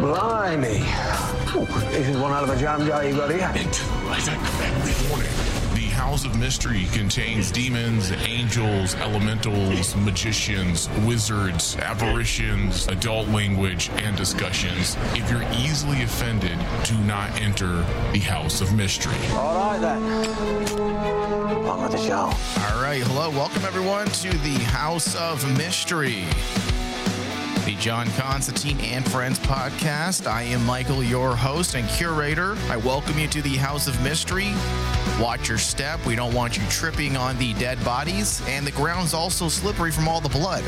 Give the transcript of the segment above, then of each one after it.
Blimey. Ooh, this is one out of a jam jar you got here. The House of Mystery contains demons, angels, elementals, magicians, wizards, apparitions, adult language, and discussions. If you're easily offended, do not enter the House of Mystery. All right then. On with the show. All right. Hello. Welcome, everyone, to the House of Mystery, the John Constantine and Friends podcast. I am Michael, your host and curator. I welcome you to the House of Mystery. Watch your step. We don't want you tripping on the dead bodies, and the ground's also slippery from all the blood.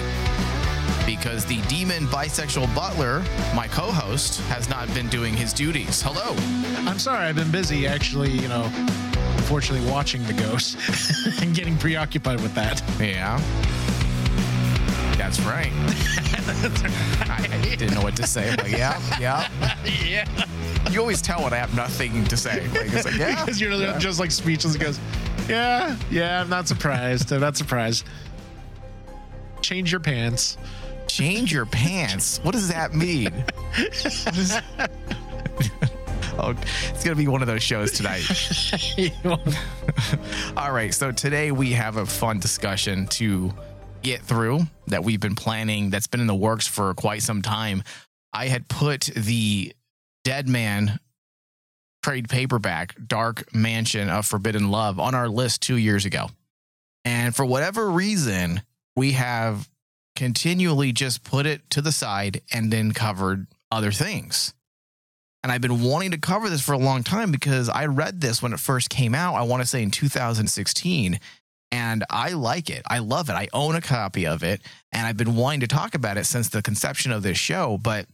Because the demon bisexual butler, my co host, has not been doing his duties. Hello. I'm sorry, I've been busy actually, you know, unfortunately watching the ghosts and getting preoccupied with that. Yeah. That's right. I, didn't know what to say. I'm like, yeah, yeah. Yeah. You always tell when I have nothing to say. Like, it's like, yeah. Because you're just like speechless and goes, Yeah, yeah, I'm not surprised. I'm not surprised. Change your pants. Change your pants. What does that mean? Oh, it's gonna be one of those shows tonight. All right, so today we have a fun discussion to get through that we've been planning. That's been in the works for quite some time. I had put the Deadman trade paperback, Dark Mansion of Forbidden Love, on our list two years ago, and for whatever reason, we have continually just put it to the side and then covered other things. And I've been wanting to cover this for a long time because I read this when it first came out, I want to say in 2016, and I like it. I love it. I own a copy of it, and I've been wanting to talk about it since the conception of this show, but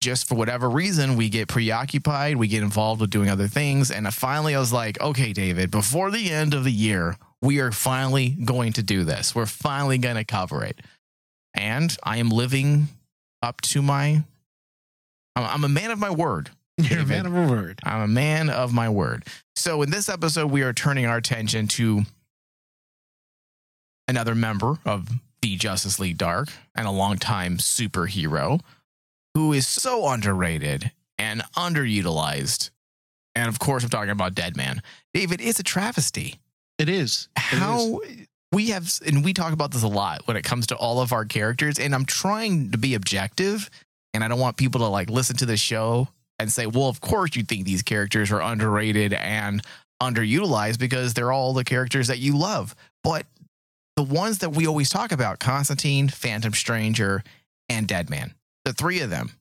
just for whatever reason, we get preoccupied, we get involved with doing other things, and finally I was like, "Okay, David, before the end of the year, we are finally going to do this. We're finally going to cover it." And I am living up to my I'm- a man of my word. You're a man of a word. I'm a man of my word. So in this episode, we are turning our attention to another member of the Justice League Dark and a longtime superhero who is so underrated and underutilized. And of course, I'm talking about Deadman. David, it's a travesty. It is. It is. How we have, and we talk about this a lot when it comes to all of our characters. And I'm trying to be objective, and I don't want people to like listen to the show and say, well, of course you think these characters are underrated and underutilized because they're all the characters that you love. But the ones that we always talk about Constantine, Phantom Stranger, and Deadman, the three of them,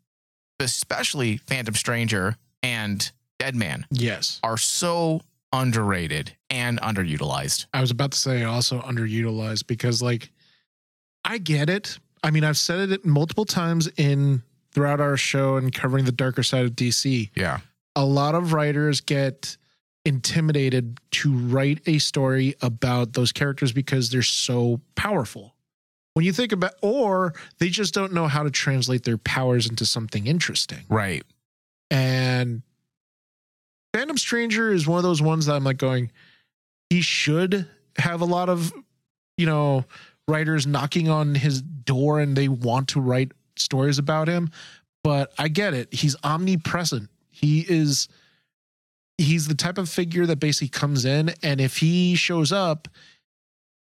especially Phantom Stranger and Deadman, Yes. are so underrated and underutilized. I was about to say also underutilized because like I get it. I mean, I've said it multiple times in throughout our show and covering the darker side of DC. Yeah. a lot of writers get intimidated to write a story about those characters because they're so powerful. When you think about, or they just don't know how to translate their powers into something interesting. Right. And Phantom Stranger is one of those ones that I'm like going, he should have a lot of, you know, writers knocking on his door and they want to write stories about him. But I get it. He's omnipresent. He is, he's the type of figure that basically comes in. And if he shows up,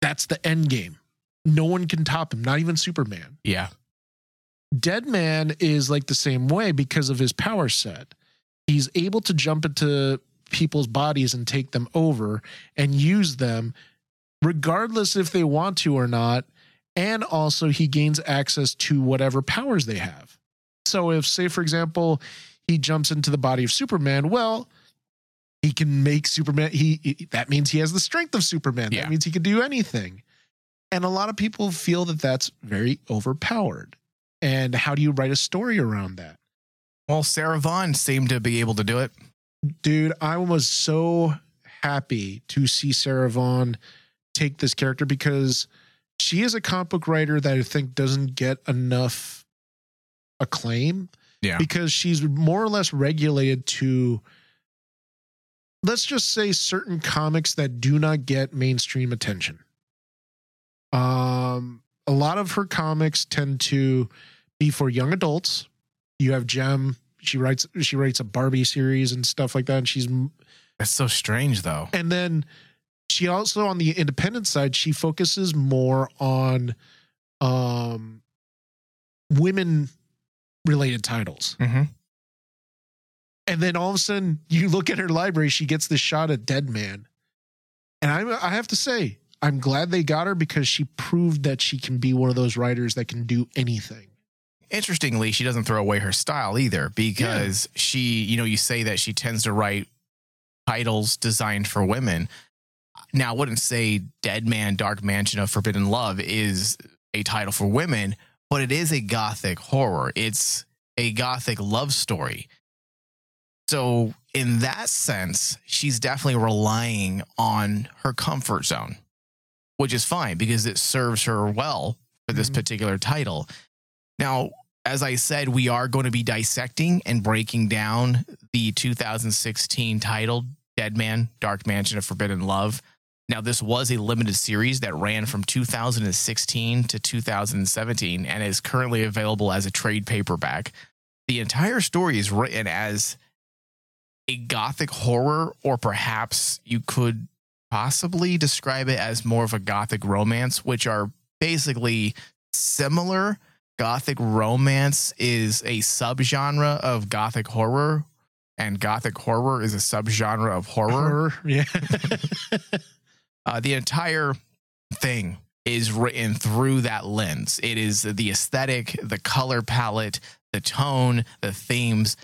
that's the end game. No one can top him, not even Superman. Yeah. Deadman is like the same way because of his power set. He's able to jump into people's bodies and take them over and use them regardless if they want to or not. And also, he gains access to whatever powers they have. So, if, say, for example, he jumps into the body of Superman, well, he can make Superman. He, he- that means he has the strength of Superman. Yeah. That means he can do anything. And a lot of people feel that that's very overpowered. And how do you write a story around that? Well, Sarah Vaughn seemed to be able to do it. Dude, I was so happy to see Sarah Vaughn take this character because she is a comic book writer that I think doesn't get enough acclaim Yeah. because she's more or less regulated to let's just say certain comics that do not get mainstream attention. Um a lot of her comics tend to be for young adults. You have Gem, she writes she writes a Barbie series and stuff like that. And she's That's so strange, though. and then she also on the independent side she focuses more on um women related titles. Mm-hmm. And then all of a sudden, you look at her library, she gets this shot at Deadman. And I, I have to say, I'm glad they got her because she proved that she can be one of those writers that can do anything. Interestingly, she doesn't throw away her style either because she, you know, you say that she tends to write titles designed for women. Now, I wouldn't say Deadman, Dark Mansion of Forbidden Love is a title for women, but it is a gothic horror. It's a gothic love story. So, in that sense, she's definitely relying on her comfort zone, which is fine because it serves her well for this Mhm. particular title. Now, as I said, we are going to be dissecting and breaking down the 2016 title Deadman, Dark Mansion of Forbidden Love. Now, this was a limited series that ran from 2016 to 2017 and is currently available as a trade paperback. The entire story is written as a gothic horror, or perhaps you could possibly describe it as more of a gothic romance, which are basically similar. Gothic romance is a subgenre of gothic horror, and gothic horror is a subgenre of horror. Horror, yeah. Uh, the entire thing is written through that lens. It is the aesthetic, the color palette, the tone, the themes.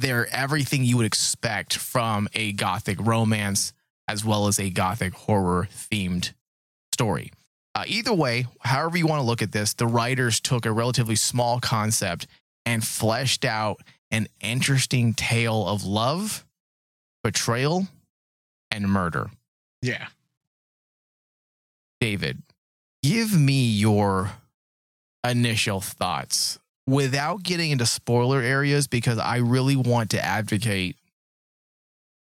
They're everything you would expect from a gothic romance as well as a gothic horror themed story. Uh, either way, however you want to look at this, the writers took a relatively small concept and fleshed out an interesting tale of love, betrayal, and murder. yeah. David, give me your initial thoughts without getting into spoiler areas because I really want to advocate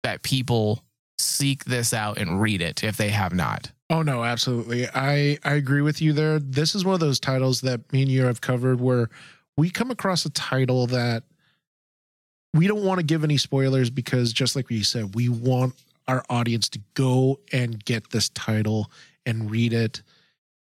that people seek this out and read it if they have not. Oh no, absolutely. I I agree with you there. This is one of those titles that me and you have covered where we come across a title that we don't want to give any spoilers because just like you said, we want our audience to go and get this title and read it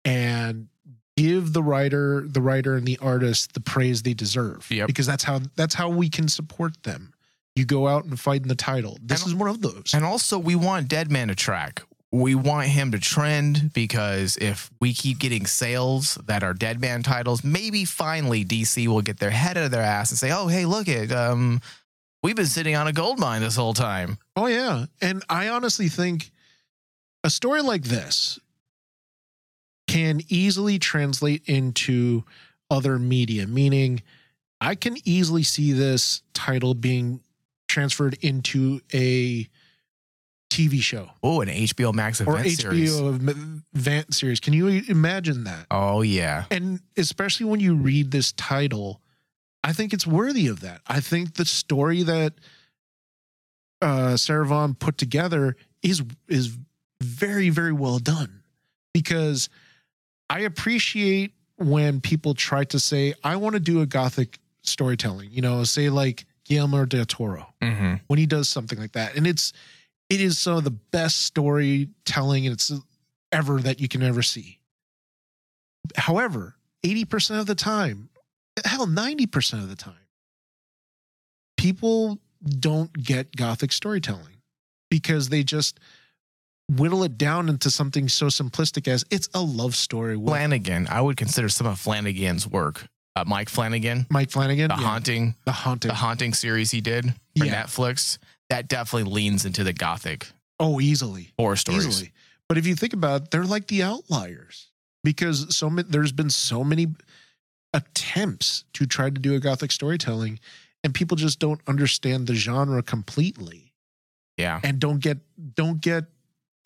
and give the writer the writer and the artist the praise they deserve Yep. because that's how that's how we can support them you go out and fight in the title this And- is one of those And also, we want Deadman to track. We want him to trend because if we keep getting sales that are Deadman titles, maybe finally DC will get their head out of their ass and say, "Oh, hey, look at um, we've been sitting on a gold mine this whole time." Oh yeah, and I honestly think a story like this can easily translate into other media, meaning I can easily see this title being transferred into a TV show Oh, an HBO Max or event series. HBO m- event series. Can you imagine that? Oh yeah, And especially when you read this title, I think it's worthy of that. I think the story that uh, Sarah Vaughn put together is is very very well done because I appreciate when people try to say I want to do a gothic storytelling. You know, say like Guillermo del Toro mm-hmm. when he does something like that, and it's it is some of the best storytelling and it's ever that you can ever see. However, eighty percent of the time, hell, ninety percent of the time, people don't get gothic storytelling because they just whittle it down into something so simplistic as it's a love story with Flanagan. I would consider some of Flanagan's work. Uh, Mike Flanagan, Mike Flanagan. the yeah, haunting, the haunting. the haunting series he did for Yeah. Netflix. That definitely leans into the gothic oh, easily. horror stories. easily. But if you think about it, they're like the outliers because so many, there's been so many attempts to try to do a gothic storytelling, and people just don't understand the genre completely Yeah. and don't get don't get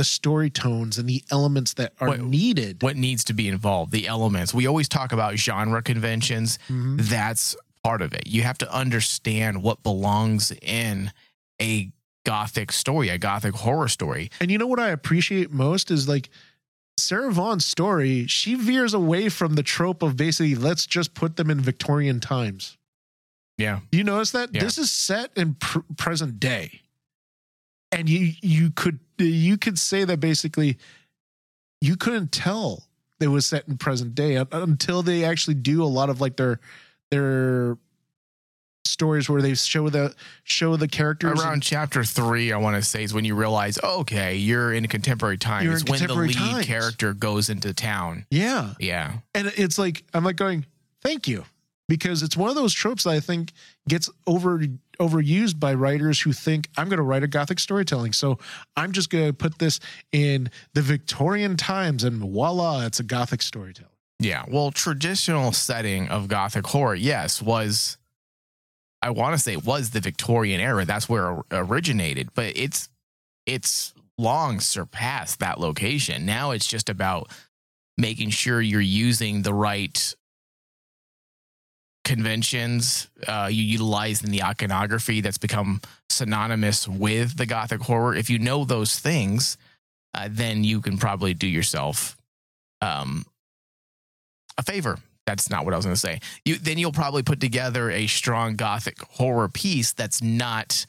the story tones and the elements that are What- needed. What needs to be involved? The elements. We always talk about genre conventions. Mhm. That's part of it. You have to understand what belongs in a gothic story, a gothic horror story. And you know what I appreciate most is like Sarah Vaughn's story. She veers away from the trope of basically let's just put them in Victorian times. Yeah. You notice that Yeah. this is set in pr- present day, and you you could you could say that basically you couldn't tell it was set in present day until they actually do a lot of like their their stories where they show the show the characters Around and- chapter three, I want to say is when you realize, okay, you're in contemporary times. In when the lead times. character goes into town. yeah Yeah. and it's like i'm like going thank you because it's one of those tropes that i think gets over overused by writers who think i'm going to write a gothic storytelling so i'm just going to put this in the victorian times and voila it's a gothic storytelling Yeah. Well, traditional setting of gothic horror, yes, was I want to say was the Victorian era. That's where it originated, but it's it's long surpassed that location. Now it's just about making sure you're using the right conventions uh, you utilize in the iconography that's become synonymous with the gothic horror. If you know those things, uh, then you can probably do yourself um, a favor. That's not what I was going to say. You then you'll probably put together a strong gothic horror piece that's not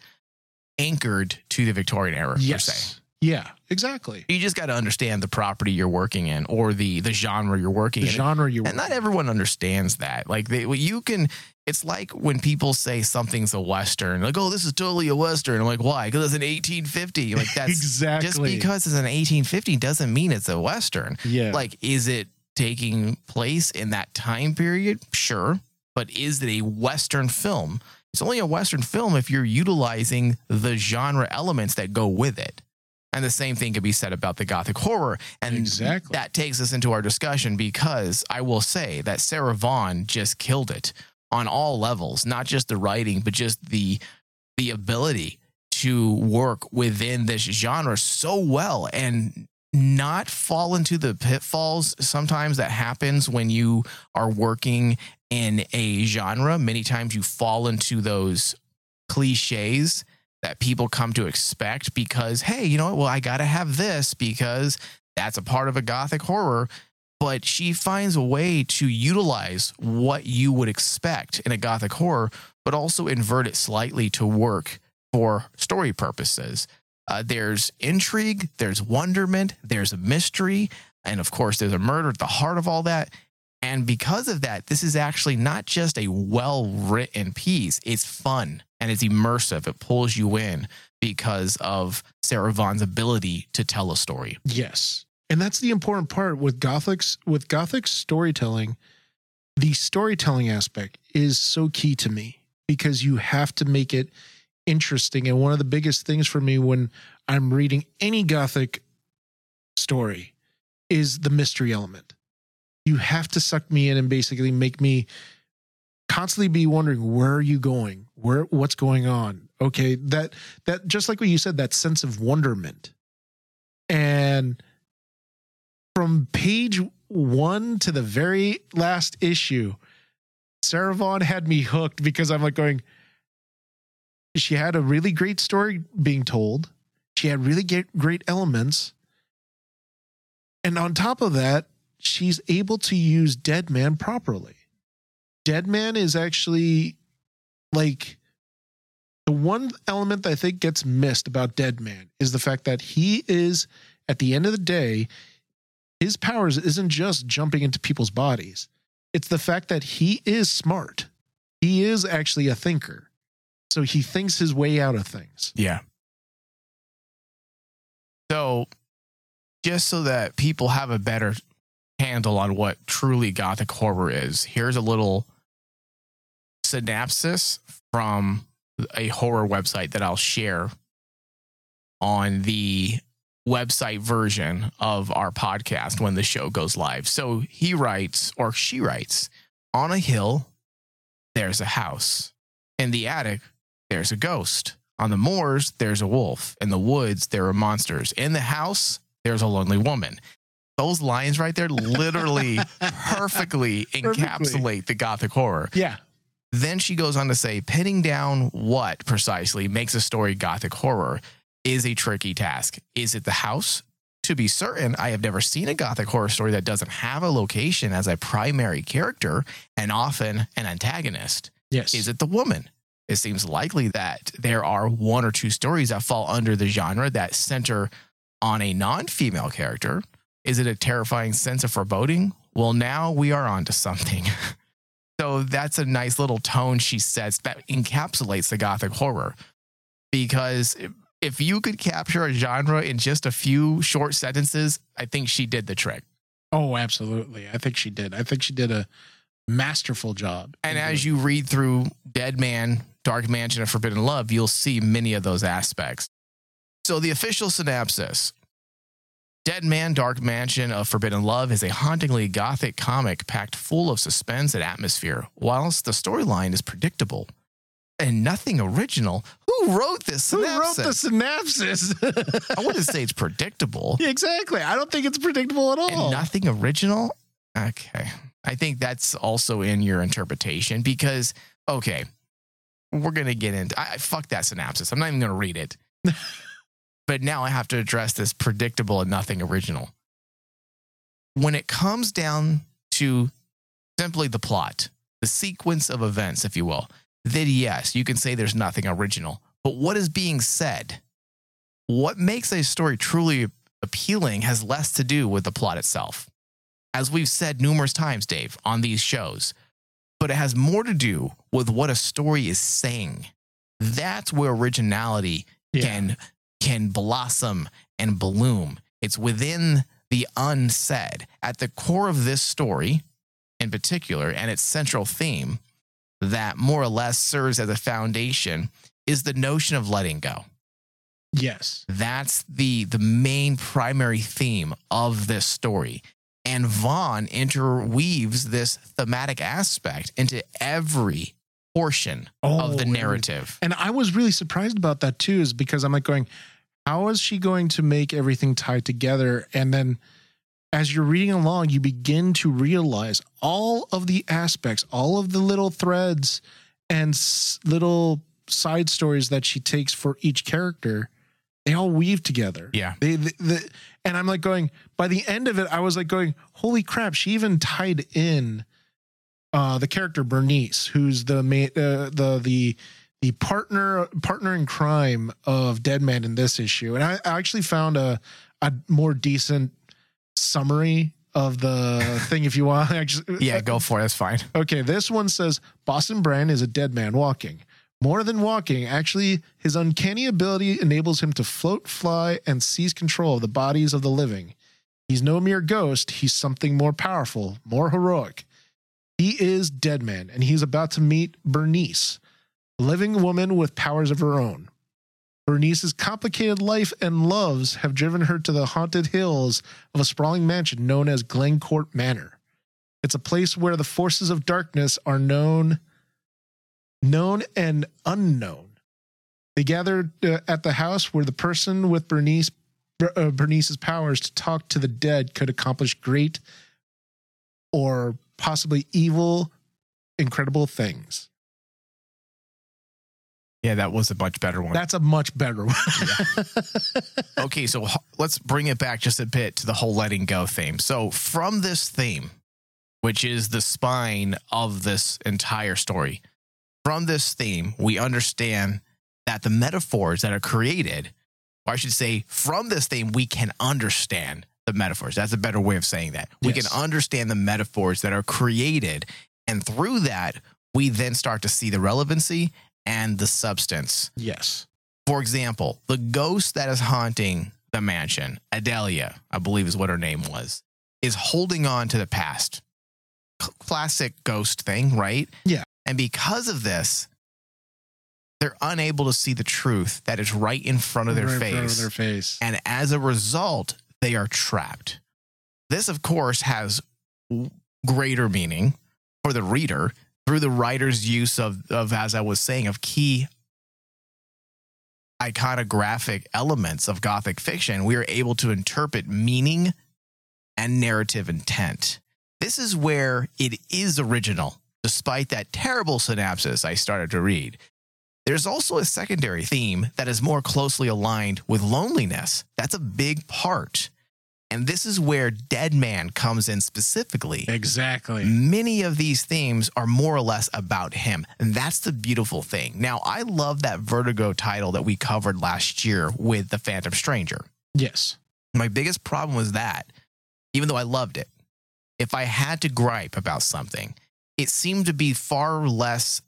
anchored to the Victorian era per se. Yeah exactly You just got to understand the property you're working in or the the genre you're working the in. genre you And not everyone understands that. Like they, well, you can. It's like when people say something's a western, like, "Oh, this is totally a western." I'm like, "Why?" Because it's an 1850. Like that's exactly just because it's an 1850 doesn't mean it's a western. yeah Like, is it taking place in that time period? Sure. But is it a Western film? It's only a Western film if you're utilizing the genre elements that go with it. And the same thing could be said about the Gothic horror. And Exactly. that takes us into our discussion because I will say that Sarah Vaughn just killed it on all levels, not just the writing, but just the the ability to work within this genre so well and not fall into the pitfalls sometimes that happens when you are working in a genre many times you fall into those cliches that people come to expect because hey you know what? Well i gotta have this because that's a part of a gothic horror. But she finds a way to utilize what you would expect in a gothic horror but also invert it slightly to work for story purposes. Uh, there's intrigue, there's wonderment, there's a mystery, and of course, there's a murder at the heart of all that. And because of that, this is actually not just a well written piece, it's fun and it's immersive. It pulls you in because of Sarah Vaughn's ability to tell a story. Yes. And that's the important part with Gothics with Gothic storytelling. The storytelling aspect is so key to me because you have to make it interesting. And one of the biggest things for me when I'm reading any Gothic story is the mystery element. You have to suck me in and basically make me constantly be wondering where are you going? Where what's going on? Okay, that that just like what you said, that sense of wonderment. And from page one to the very last issue, Sarah Vaughn had me hooked because I'm like going, she had a really great story being told. She had really great, elements. And on top of that, she's able to use Deadman properly. Deadman is actually like the one element that I think gets missed about Deadman is the fact that he is, at the end of the day, his powers isn't just jumping into people's bodies. It's the fact that he is smart. He is actually a thinker. So he thinks his way out of things. Yeah. So, just so that people have a better handle on what truly gothic horror is, here's a little synopsis from a horror website that I'll share on the website version of our podcast when the show goes live. So he writes, or she writes, on a hill, there's a house. In the attic, there's a ghost. On the moors, there's a wolf. In the woods, there are monsters. In the house, there's a lonely woman. Those lines right there literally perfectly encapsulate the gothic horror. Yeah. Then she goes on to say, pinning down what precisely makes a story gothic horror is a tricky task. Is it the house? To be certain, I have never seen a gothic horror story that doesn't have a location as a primary character and often an antagonist. Yes. Is it the woman? It seems likely that there are one or two stories that fall under the genre that center on a non female character. Is it a terrifying sense of foreboding? Well, now we are onto something. so that's a nice little tone she sets that encapsulates the gothic horror. Because if you could capture a genre in just a few short sentences, I think she did the trick. Oh, absolutely. I think she did. I think she did a masterful job. And as you read through Deadman, Dark Mansion, and Forbidden Love, you'll see many of those aspects. So the official synopsis Deadman, Dark Mansion of Forbidden Love is a hauntingly gothic comic packed full of suspense and atmosphere, whilst the storyline is predictable and nothing original. Who wrote this Who synopsis? wrote the synopsis? I wouldn't say it's predictable. Yeah, exactly. I don't think it's predictable at all. and nothing original. Okay. I think that's also in your interpretation because, okay, we're going to get into, I, fuck that synopsis. I'm not even going to read it. but now I have to address this predictable and nothing original. When it comes down to simply the plot, the sequence of events, if you will, then yes, you can say there's nothing original. But what is being said? What makes a story truly appealing has less to do with the plot itself. As we've said numerous times, Dave, on these shows, but it has more to do with what a story is saying. That's where originality Yeah. can can blossom and bloom. It's within the unsaid. At the core of this story, in particular, and its central theme that more or less serves as a foundation is the notion of letting go. Yes. That's the the main primary theme of this story. And Vaughn interweaves this thematic aspect into every portion of the Oh, and- narrative. And I was really surprised about that too, is because I'm like going, how is she going to make everything tied together? And then as you're reading along, you begin to realize all of the aspects, all of the little threads and s- little side stories that she takes for each character. They all weave together. Yeah. They, the, the, and I'm like going, by the end of it, I was like going, holy crap, she even tied in uh, the character Bernice, who's the ma- uh, the the the partner partner in crime of Deadman in this issue, and I, I actually found a a more decent summary of the thing if you want. Actually, Yeah, go for it. That's fine. Okay, this one says Boston Brand is a dead man walking. More than walking, actually, his uncanny ability enables him to float, fly, and seize control of the bodies of the living. He's no mere ghost, he's something more powerful, more heroic. He is Deadman, and he's about to meet Bernice, living woman with powers of her own. Bernice's complicated life and loves have driven her to the haunted hills of a sprawling mansion known as Glencourt Manor. It's a place where the forces of darkness are known, known and unknown. They gathered uh, at the house where the person with Bernice, uh, Bernice's powers to talk to the dead could accomplish great or possibly evil, incredible things. Yeah, that was a much better one. That's a much better one. okay, so h- let's bring it back just a bit to the whole letting go theme. So, from this theme, which is the spine of this entire story, from this theme, we understand that the metaphors that are created, or I should say, from this theme, we can understand the metaphors. That's a better way of saying that. We Yes. can understand the metaphors that are created. And through that, we then start to see the relevancy and the substance yes. for example, the ghost that is haunting the mansion, Adelia, I believe is what her name was, is holding on to the past. C- classic ghost thing, right? Yeah. And because of this, they're unable to see the truth that is right in front of their Right face. front of their face. And as a result, they are trapped. This, of course, has greater meaning for the reader through the writer's use of, of, as I was saying, of key iconographic elements of Gothic fiction. We are able to interpret meaning and narrative intent. This is where it is original, despite that terrible synopsis I started to read. There's also a secondary theme that is more closely aligned with loneliness. That's a big part. And this is where Deadman comes in specifically. Exactly. Many of these themes are more or less about him. And that's the beautiful thing. Now, I love that Vertigo title that we covered last year with The Phantom Stranger. Yes. My biggest problem was that, even though I loved it, if I had to gripe about something, it seemed to be far less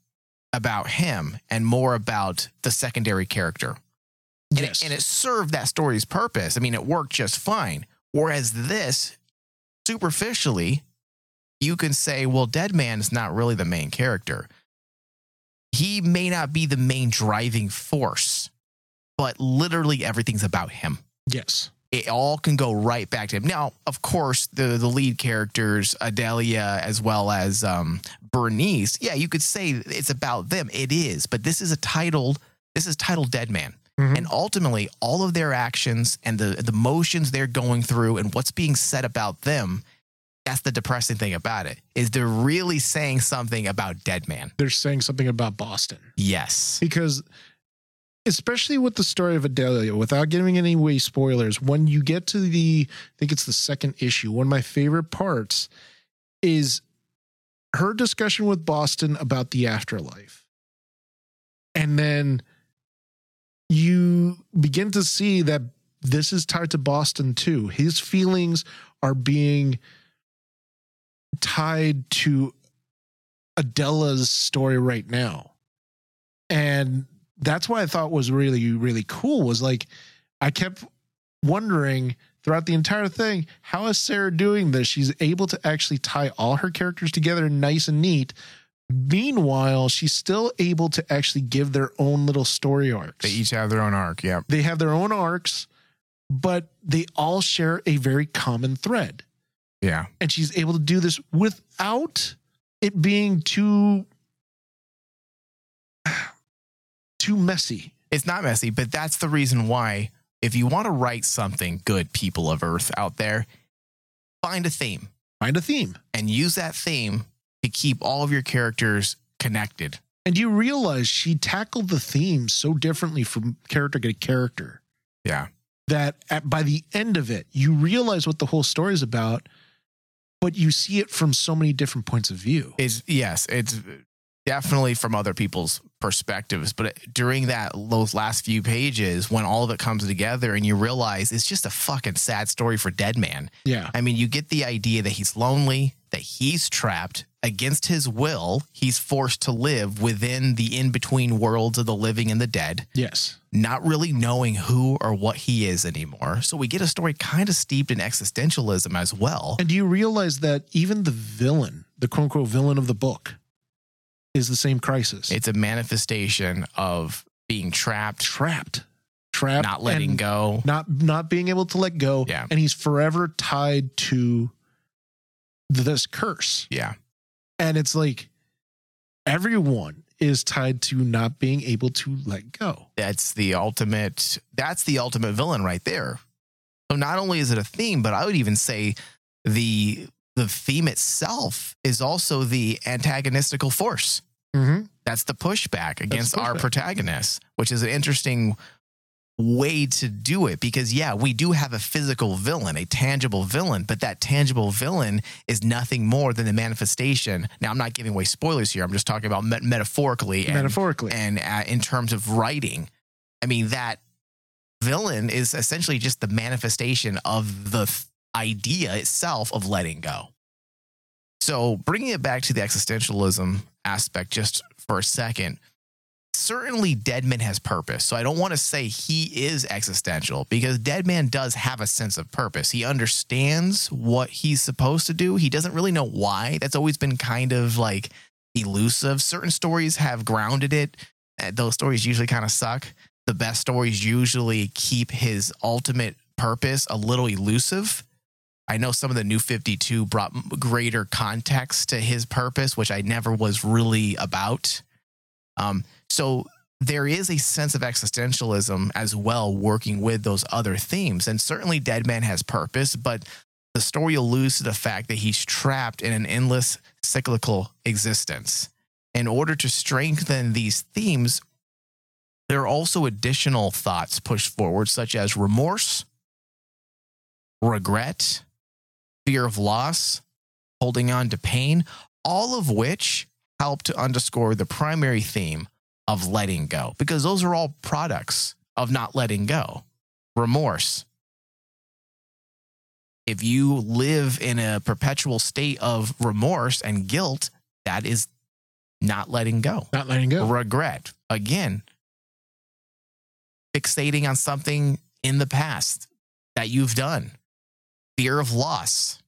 about him and more about the secondary character. And, yes. it, and it served that story's purpose. I mean, it worked just fine. Whereas this, superficially, you can say, well, Deadman is not really the main character. He may not be the main driving force, but literally everything's about him yes. it all can go right back to him. Now, of course, the the lead characters, Adelia as well as um, Bernice, yeah, you could say it's about them. It is, but this is a titled this is titled Deadman. Mhm. And ultimately, all of their actions and the the motions they're going through and what's being said about them, that's the depressing thing about it. Is they're really saying something about Deadman. They're saying something about Boston Yes. because, especially with the story of Adelia, without giving any way spoilers, when you get to the, I think it's the second issue, one of my favorite parts is her discussion with Boston about the afterlife. And then you begin to see that this is tied to Boston too. His feelings are being tied to Adela's story right now. And that's what I thought was really, really cool was like I kept wondering throughout the entire thing, how is Sarah doing this? She's able to actually tie all her characters together nice and neat. Meanwhile, she's still able to actually give their own little story arcs. They each have their own arc. Yeah. They have their own arcs, but they all share a very common thread. Yeah. And she's able to do this without it being too too messy. It's not messy, but that's the reason why if you want to write something good, people of Earth out there, find a theme Find a theme. and use that theme to keep all of your characters connected. And you realize she tackled the theme so differently from character to character Yeah. that at, by the end of it, you realize what the whole story is about, but you see it from so many different points of view. It's yes, it's definitely from other people's perspectives, but during that those last few pages when all of it comes together and you realize it's just a fucking sad story for Deadman. Yeah. I mean, you get the idea that he's lonely, that he's trapped against his will. He's forced to live within the in between worlds of the living and the dead, Yes. not really knowing who or what he is anymore. So we get a story kind of steeped in existentialism as well. And do you realize that even the villain, the quote unquote villain of the book, is the same crisis? It's a manifestation of being trapped, trapped. Trapped. not letting go. Not not being able to let go. Yeah. And he's forever tied to this curse. Yeah. And it's like everyone is tied to not being able to let go. That's the ultimate that's the ultimate villain right there. So not only is it a theme, but I would even say the the theme itself is also the antagonistical force. Mm-hmm. That's the pushback against our pushback. protagonist, which is an interesting way to do it because yeah, we do have a physical villain, a tangible villain, but that tangible villain is nothing more than the manifestation. Now, I'm not giving away spoilers here. I'm just talking about met- metaphorically and Metaphorically. and uh, in terms of writing. I mean, that villain is essentially just the manifestation of the th- idea itself of letting go. So, bringing it back to the existentialism aspect just for a second, certainly Deadman has purpose. So, I don't want to say he is existential because Deadman does have a sense of purpose. He understands what he's supposed to do. He doesn't really know why. That's always been kind of like elusive. Certain stories have grounded it. Uh, Those stories usually kind of suck. The best stories usually keep his ultimate purpose a little elusive. I know some of the new 52 brought greater context to his purpose, which I never was really about. Um, so there is a sense of existentialism as well working with those other themes. And certainly Deadman has purpose, but the story alludes to the fact that he's trapped in an endless cyclical existence. In order to strengthen these themes, there are also additional thoughts pushed forward, such as remorse, regret, fear of loss, holding on to pain, all of which help to underscore the primary theme of letting go, because those are all products of not letting go. Remorse. If you live in a perpetual state of remorse and guilt, that is not letting go. Not letting go. Regret. Again, fixating on something in the past that you've done. Fear of loss.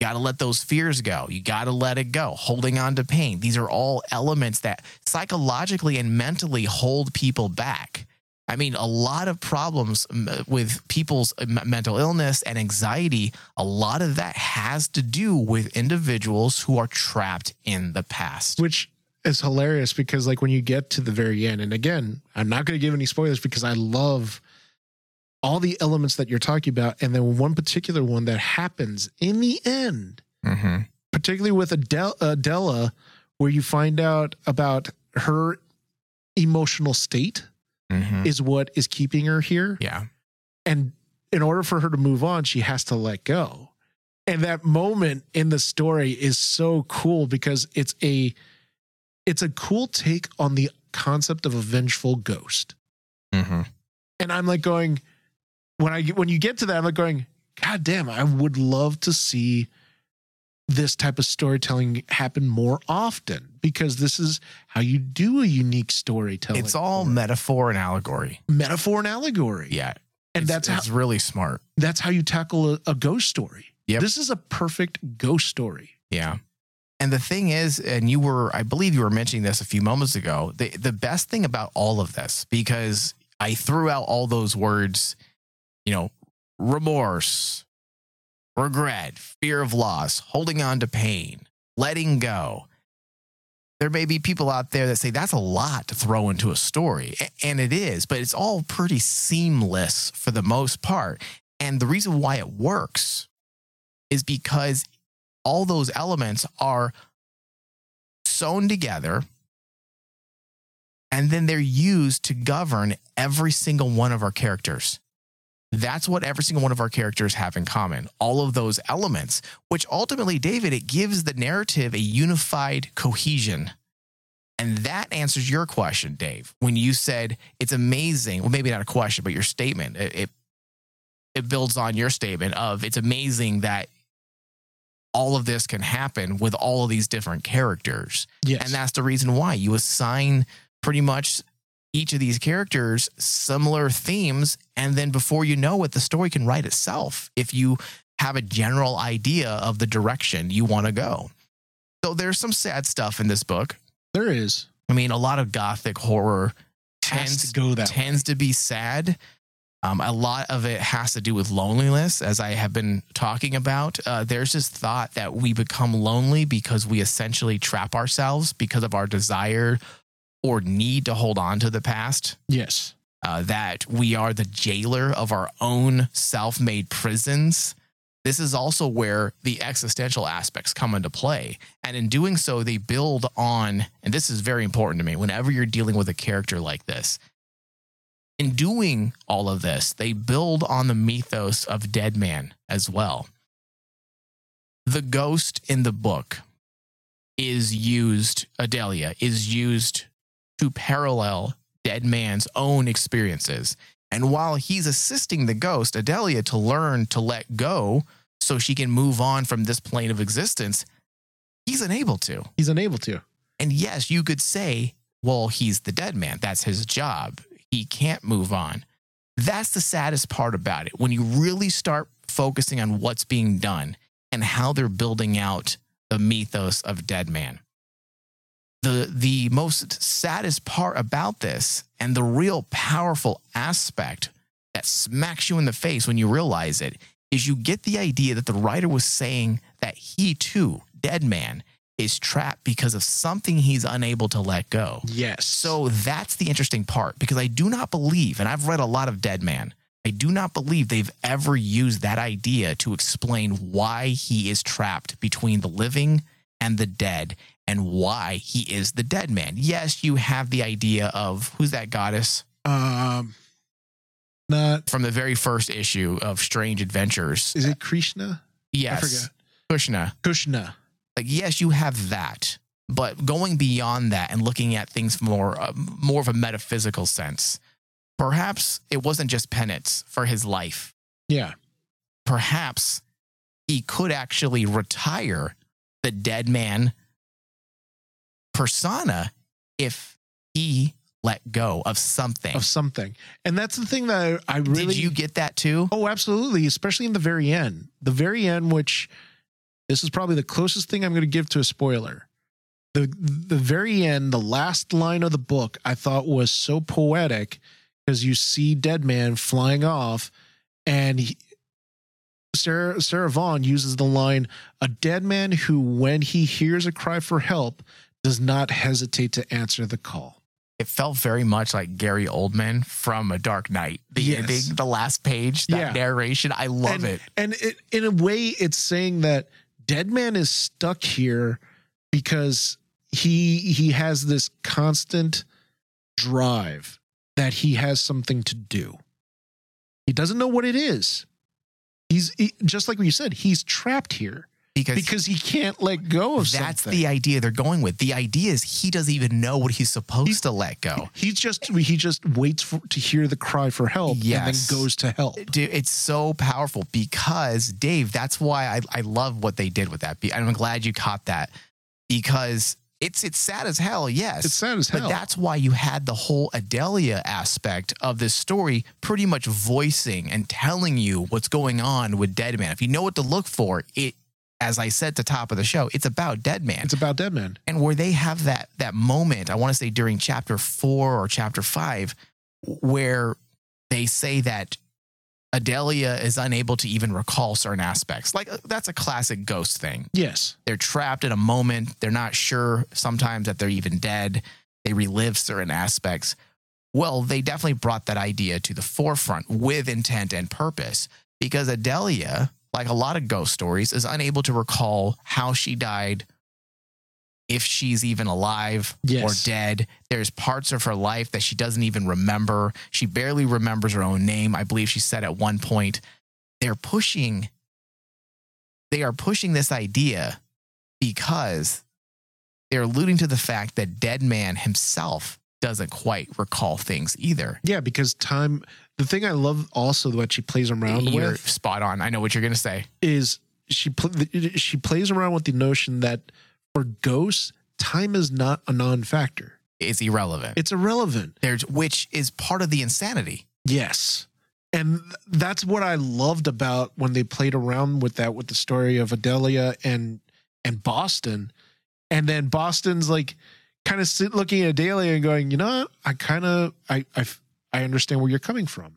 You got to let those fears go. You got to let it go. Holding on to pain. These are all elements that psychologically and mentally hold people back. I mean, a lot of problems with people's mental illness and anxiety, a lot of that has to do with individuals who are trapped in the past. which is hilarious because like when you get to the very end and again i'm not going to give any spoilers because i love all the elements that you're talking about and then one particular one that happens in the end Mm-hmm. particularly with Adele, adela where you find out about her emotional state Mm-hmm. is what is keeping her here Yeah. and in order for her to move on she has to let go and that moment in the story is so cool because it's a it's a cool take on the concept of a vengeful ghost Mm-hmm. and i'm like going when i when you get to that i'm like going god damn i would love to see this type of storytelling happen more often because this is how you do a unique storytelling It's all metaphor and allegory. metaphor and allegory Yeah. and It's- that's how it's really smart. that's how you tackle a, a ghost story. Yep. This is a perfect ghost story. Yeah. And the thing is, and you were, I believe you were mentioning this a few moments ago, the, the best thing about all of this, because I threw out all those words, you know, remorse, regret, fear of loss, holding on to pain, letting go. There may be people out there that say that's a lot to throw into a story, and it is, but it's all pretty seamless for the most part. And the reason why it works is because all those elements are sewn together and then they're used to govern every single one of our characters. That's what every single one of our characters have in common. All of those elements, which ultimately, David, it gives the narrative a unified cohesion. And that answers your question, Dave, when you said it's amazing. Well, maybe not a question, but your statement. It, it, it builds on your statement of it's amazing that all of this can happen with all of these different characters. Yes. And that's the reason why you assign pretty much each of these characters similar themes. And then before you know it, the story can write itself if you have a general idea of the direction you want to go. So there's some sad stuff in this book. there is. I mean, a lot of gothic horror tends to go that tends to be sad. Um, a lot of it has to do with loneliness, as I have been talking about. Uh, there's this thought that we become lonely because we essentially trap ourselves because of our desire or need to hold on to the past. Yes. Uh, that we are the jailer of our own self made prisons. This is also where the existential aspects come into play. And in doing so, they build on, and this is very important to me whenever you're dealing with a character like this. In doing all of this, they build on the mythos of Deadman as well. The ghost in the book is used, Adelia is used to parallel Deadman's own experiences. And while he's assisting the ghost, Adelia, to learn to let go so she can move on from this plane of existence, he's unable to. He's unable to. And yes, you could say, well, he's the dead man. That's his job. He can't move on. That's the saddest part about it. When you really start focusing on what's being done and how they're building out the mythos of dead man. The, the most saddest part about this and the real powerful aspect that smacks you in the face when you realize it is you get the idea that the writer was saying that he too, dead man, is trapped because of something he's unable to let go. Yes. So that's the interesting part because I do not believe, and I've read a lot of Deadman, I do not believe they've ever used that idea to explain why he is trapped between the living and the dead and why he is the dead man. Yes, you have the idea of who's that goddess? um Not from the very first issue of Strange Adventures. is it Krishna? Yes. Krishna. Kushna. Like yes, you have that, but going beyond that and looking at things more uh, more of a metaphysical sense, perhaps it wasn't just penance for his life. Yeah. Perhaps he could actually retire the dead man persona if he let go of something. Of something. And that's the thing that I, I really Did you get that too? Oh, absolutely. Especially in the very end. The very end, which this is probably the closest thing I'm going to give to a spoiler. The the very end, the last line of the book, I thought was so poetic because you see Deadman flying off, and he, Sarah Sarah Vaughn uses the line, "A dead man who, when he hears a cry for help, does not hesitate to answer the call." It felt very much like Gary Oldman from A Dark Knight. The Yes. ending, the last page, that Yeah. narration. I love and, it. And it, in a way, it's saying that Deadman is stuck here because he he has this constant drive that he has something to do. He doesn't know what it is. He's he, just like what you said. He's trapped here Because, because he can't let go of that's something. the idea they're going with. The idea is he doesn't even know what he's supposed to let go. He's just he just waits for to hear the cry for help Yes. and then goes to help. Dude, it's so powerful because Dave, that's why I, I love what they did with that. I'm glad you caught that because it's it's sad as hell, yes. It's sad as hell. But that's why you had the whole Adelia aspect of this story pretty much voicing and telling you what's going on with Deadman. If you know what to look for, it as I said at the top of the show, it's about Deadman. It's about Deadman. and where they have that that moment i want to say during chapter four or chapter five where they say that adelia is unable to even recall certain aspects. Like that's a classic ghost thing. Yes. they're trapped in a moment. They're not sure sometimes that they're even dead. They relive certain aspects. Well they definitely brought that idea to the forefront with intent and purpose because adelia like a lot of ghost stories is unable to recall how she died if she's even alive Yes. or dead. There's parts of her life that she doesn't even remember. She barely remembers her own name. I believe she said at one point they're pushing they are pushing this idea because they're alluding to the fact that Deadman himself doesn't quite recall things either. Yeah, because time. The thing I love also what she plays around You're with spot on. I know what you're going to say. is she pl- she plays around with the notion that for ghosts, time is not a non-factor. It's irrelevant. It's irrelevant. There's which is part of the insanity. Yes. And that's what I loved about when they played around with that with the story of Adelia and and Boston. And then Boston's like kind of sit looking at Adelia and going, you know. I kind of I, I I understand where you're coming from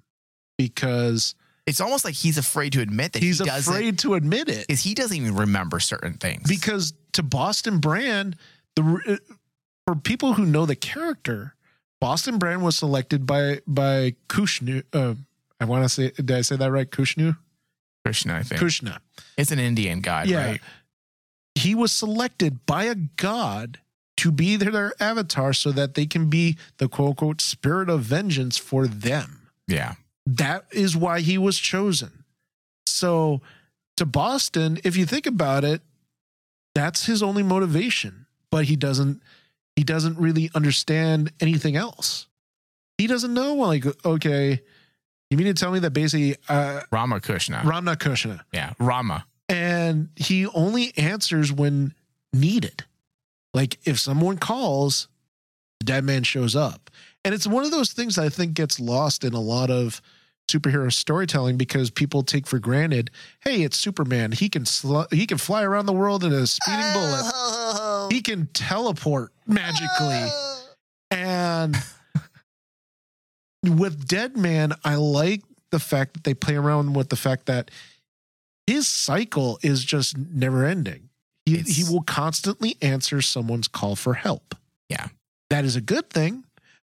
because It's almost like he's afraid to admit that he's he afraid to admit it. is he doesn't even remember certain things. because to Boston Brand, the for people who know the character, Boston Brand was selected by by Kushnu. Uh, I want to say, did I say that right? Kushnu, Krishna, I think. Kushna. it's an Indian god, Yeah. right? He was selected by a god to be their avatar, so that they can be the quote unquote spirit of vengeance for them. Yeah. That is why he was chosen. So to Boston, if you think about it, that's his only motivation. But he doesn't he doesn't really understand anything else. He doesn't know like okay, you mean to tell me that basically uh Rama Krishna. Rama Kushna yeah. Rama. and he only answers when needed. Like if someone calls, the dead man shows up. And it's one of those things I think gets lost in a lot of superhero storytelling because people take for granted, hey, it's Superman. He can sl- he can fly around the world in a speeding bullet. Oh. He can teleport magically. Oh. And with Deadman, I like the fact that they play around with the fact that his cycle is just never ending. He, he will constantly answer someone's call for help. Yeah. That is a good thing.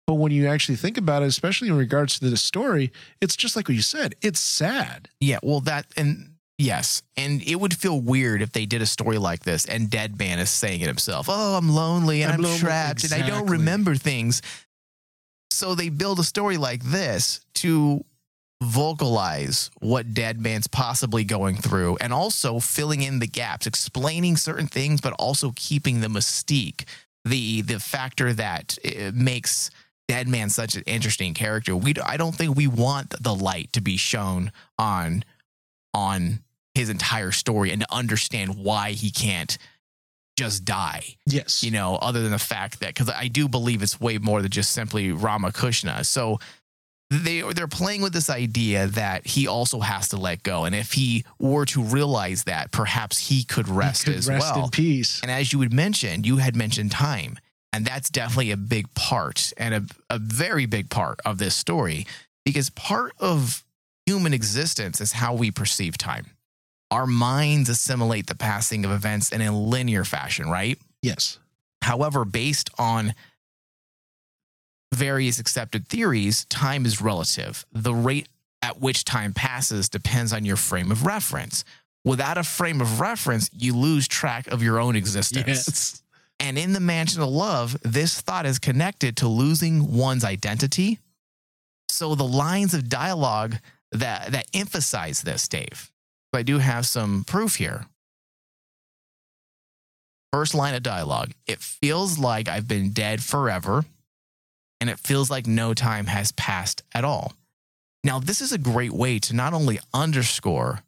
But when you actually think about it, especially in regards to the story, it's just like what you said. It's sad. Yeah, well, that and yes, and it would feel weird if they did a story like this and Deadman is saying it himself. Oh, I'm lonely and I'm I'm, lonely." trapped and I don't remember things. So they build a story like this to vocalize what Deadman's possibly going through and also filling in the gaps, explaining certain things, but also keeping the mystique, the the factor that uh, makes Deadman such an interesting character. We I don't think we want the light to be shown on on his entire story and to understand why he can't just die Yes. you know, other than the fact that because I do believe it's way more than just simply Ramakrishna. So they they're playing with this idea that he also has to let go, and if he were to realize that, perhaps he could rest Could as rest well. in peace. And as you had mentioned, you had mentioned time, and that's definitely a big part and a, a very big part of this story because part of human existence is how we perceive time. Our minds assimilate the passing of events in a linear fashion, right? Yes. However, based on various accepted theories, time is relative. The rate at which time passes depends on your frame of reference. Without a frame of reference, you lose track of your own existence. Yes. And in the mansion of love, this thought is connected to losing one's identity. So the lines of dialogue that that emphasize this, Dave. I do have some proof here. First line of dialogue. It feels like I've been dead forever, and it feels like no time has passed at all. Now, this is a great way to not only underscore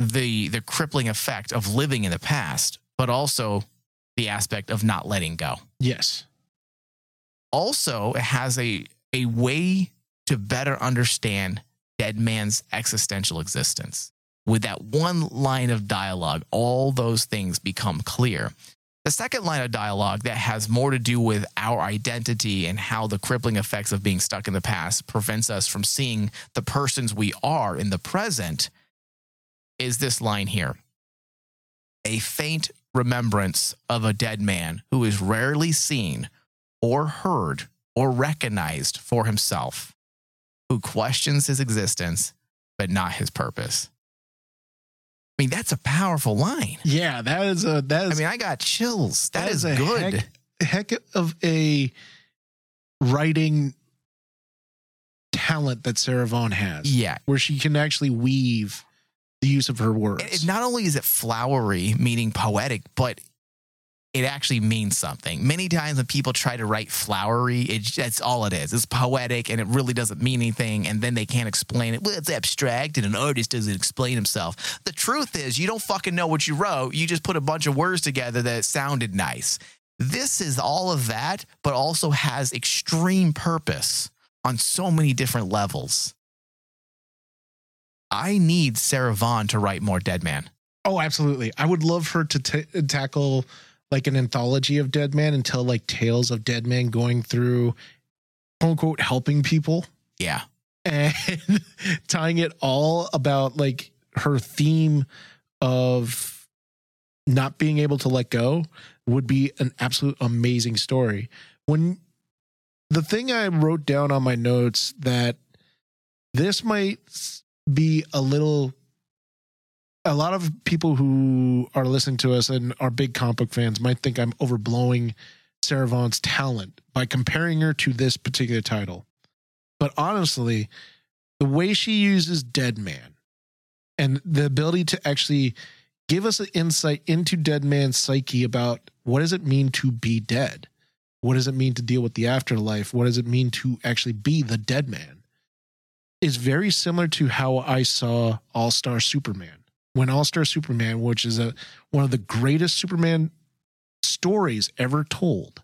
the the crippling effect of living in the past, but also the aspect of not letting go. Yes. Also, it has a a way to better understand dead man's existential existence. With that one line of dialogue, all those things become clear. The second line of dialogue that has more to do with our identity and how the crippling effects of being stuck in the past prevents us from seeing the persons we are in the present is this line here. A faint remembrance of a dead man who is rarely seen or heard or recognized for himself, who questions his existence but not his purpose. I mean, that's a powerful line. Yeah, that is a that is. I mean, I got chills. that is, a good. Heck, heck of a writing talent that Sarah Vaughn has. yeah. Where she can actually weave the use of her words. It- not only is it flowery, meaning poetic, but it actually means something. Many times when people try to write flowery, it, that's all it is. It's poetic and it really doesn't mean anything. And then they can't explain it. Well, it's abstract and an artist doesn't explain himself. The truth is, you don't fucking know what you wrote. You just put a bunch of words together that sounded nice. This is all of that, but also has extreme purpose on so many different levels. I need Sarah Vaughn to write more Deadman. oh, absolutely. I would love her to ta tackle like an anthology of Deadman and tell like tales of Deadman going through quote unquote helping people. Yeah. and tying it all about like her theme of not being able to let go would be an absolute amazing story. When the thing I wrote down on my notes that this might be a little a lot of people who are listening to us and are big comic book fans might think I'm overblowing Sarah Vaughn's talent by comparing her to this particular title. But honestly, the way she uses Deadman and the ability to actually give us an insight into Deadman's psyche about what does it mean to be dead? What does it mean to deal with the afterlife? What does it mean to actually be the dead man? Is very similar to how I saw All Star Superman. When All Star Superman, which is a one of the greatest Superman stories ever told,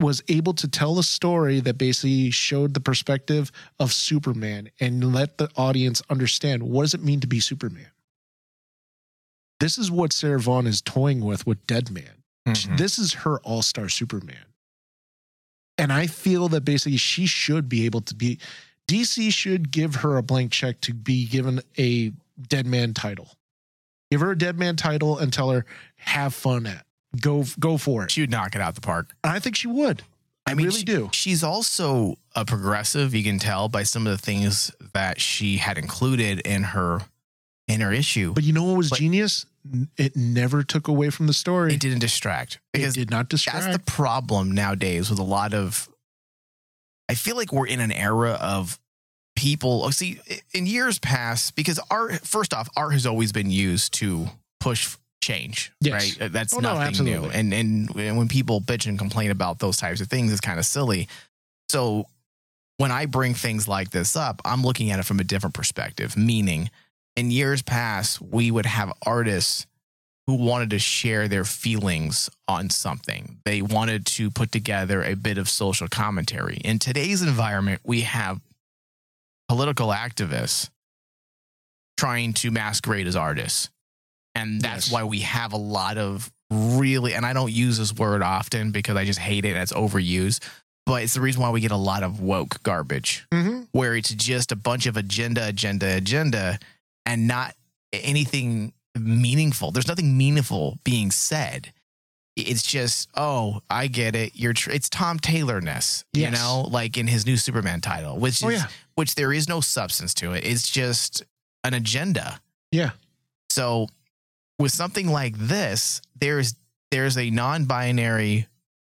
was able to tell a story that basically showed the perspective of Superman and let the audience understand what does it mean to be Superman. This is what Sarah Vaughn is toying with with Deadman. Mhm. This is her All Star Superman, and I feel that basically she should be able to be. DC should give her a blank check to be given a Deadman title. Give her a Deadman title and tell her have fun at go go for it. She would knock it out the park. And I think she would. I, mean, really she- do. She's also a progressive. You can tell by some of the things that she had included in her in her issue. But you know what was But- genius? It never took away from the story. it didn't distract It because did not distract. that's the problem nowadays with a lot of. I feel like we're in an era of people oh, see in years past because art first off art has always been used to push change Yes. right uh, that's Oh, no, nothing new and, and and when people bitch and complain about those types of things it's kind of silly so when i bring things like this up i'm looking at it from a different perspective meaning in years past we would have artists who wanted to share their feelings on something. They wanted to put together a bit of social commentary. In today's environment, we have political activists trying to masquerade as artists. And that's Yes. why we have a lot of really, and I don't use this word often because I just hate it and it's overused, but it's the reason why we get a lot of woke garbage Mm-hmm. where it's just a bunch of agenda, agenda, agenda, and not anything meaningful. There's nothing meaningful being said. It's just, oh, I get it. You're tr- it's Tom Taylor ness, you know, like in his new Superman title, which is Oh, yeah. Which there is no substance to it. It's just an agenda. Yeah. So with something like this, there's there's a non-binary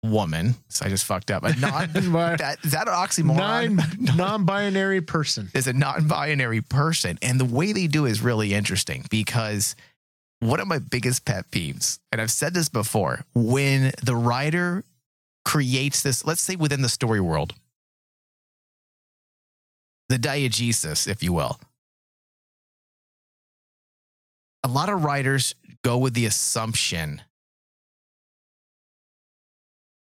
woman. So I just fucked up. A non that is that an oxymoron? Nine non-binary person. is a non-binary person and the way they do is really interesting because one of my biggest pet peeves and i've said this before when the writer creates this let's say within the story world the diegesis if you will a lot of writers go with the assumption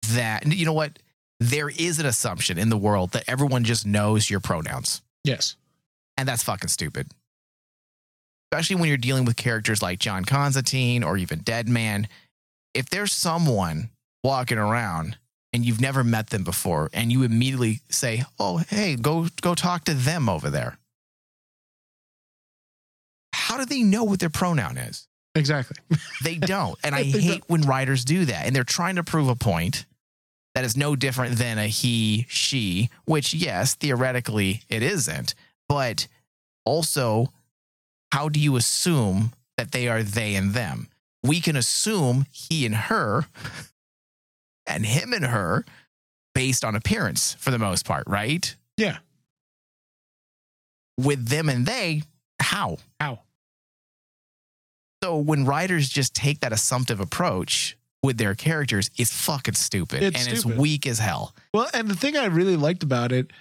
that you know what there is an assumption in the world that everyone just knows your pronouns Yes. and that's fucking stupid. Especially when you're dealing with characters like John Constantine or even Deadman. If there's someone walking around and you've never met them before and you immediately say, "Oh, hey, go go talk to them over there." How do they know what their pronoun is? Exactly. They don't. And I They don't. hate when writers do that. And they're trying to prove a point that is no different than a he, she, which, yes, theoretically it isn't. But also, how do you assume that they are they and them? We can assume he and her and him and her based on appearance for the most part, right? Yeah. With them and they, how? How? So when writers just take that assumptive approach with their characters, it's fucking stupid It's and it's weak as hell. Well, and the thing I really liked about it,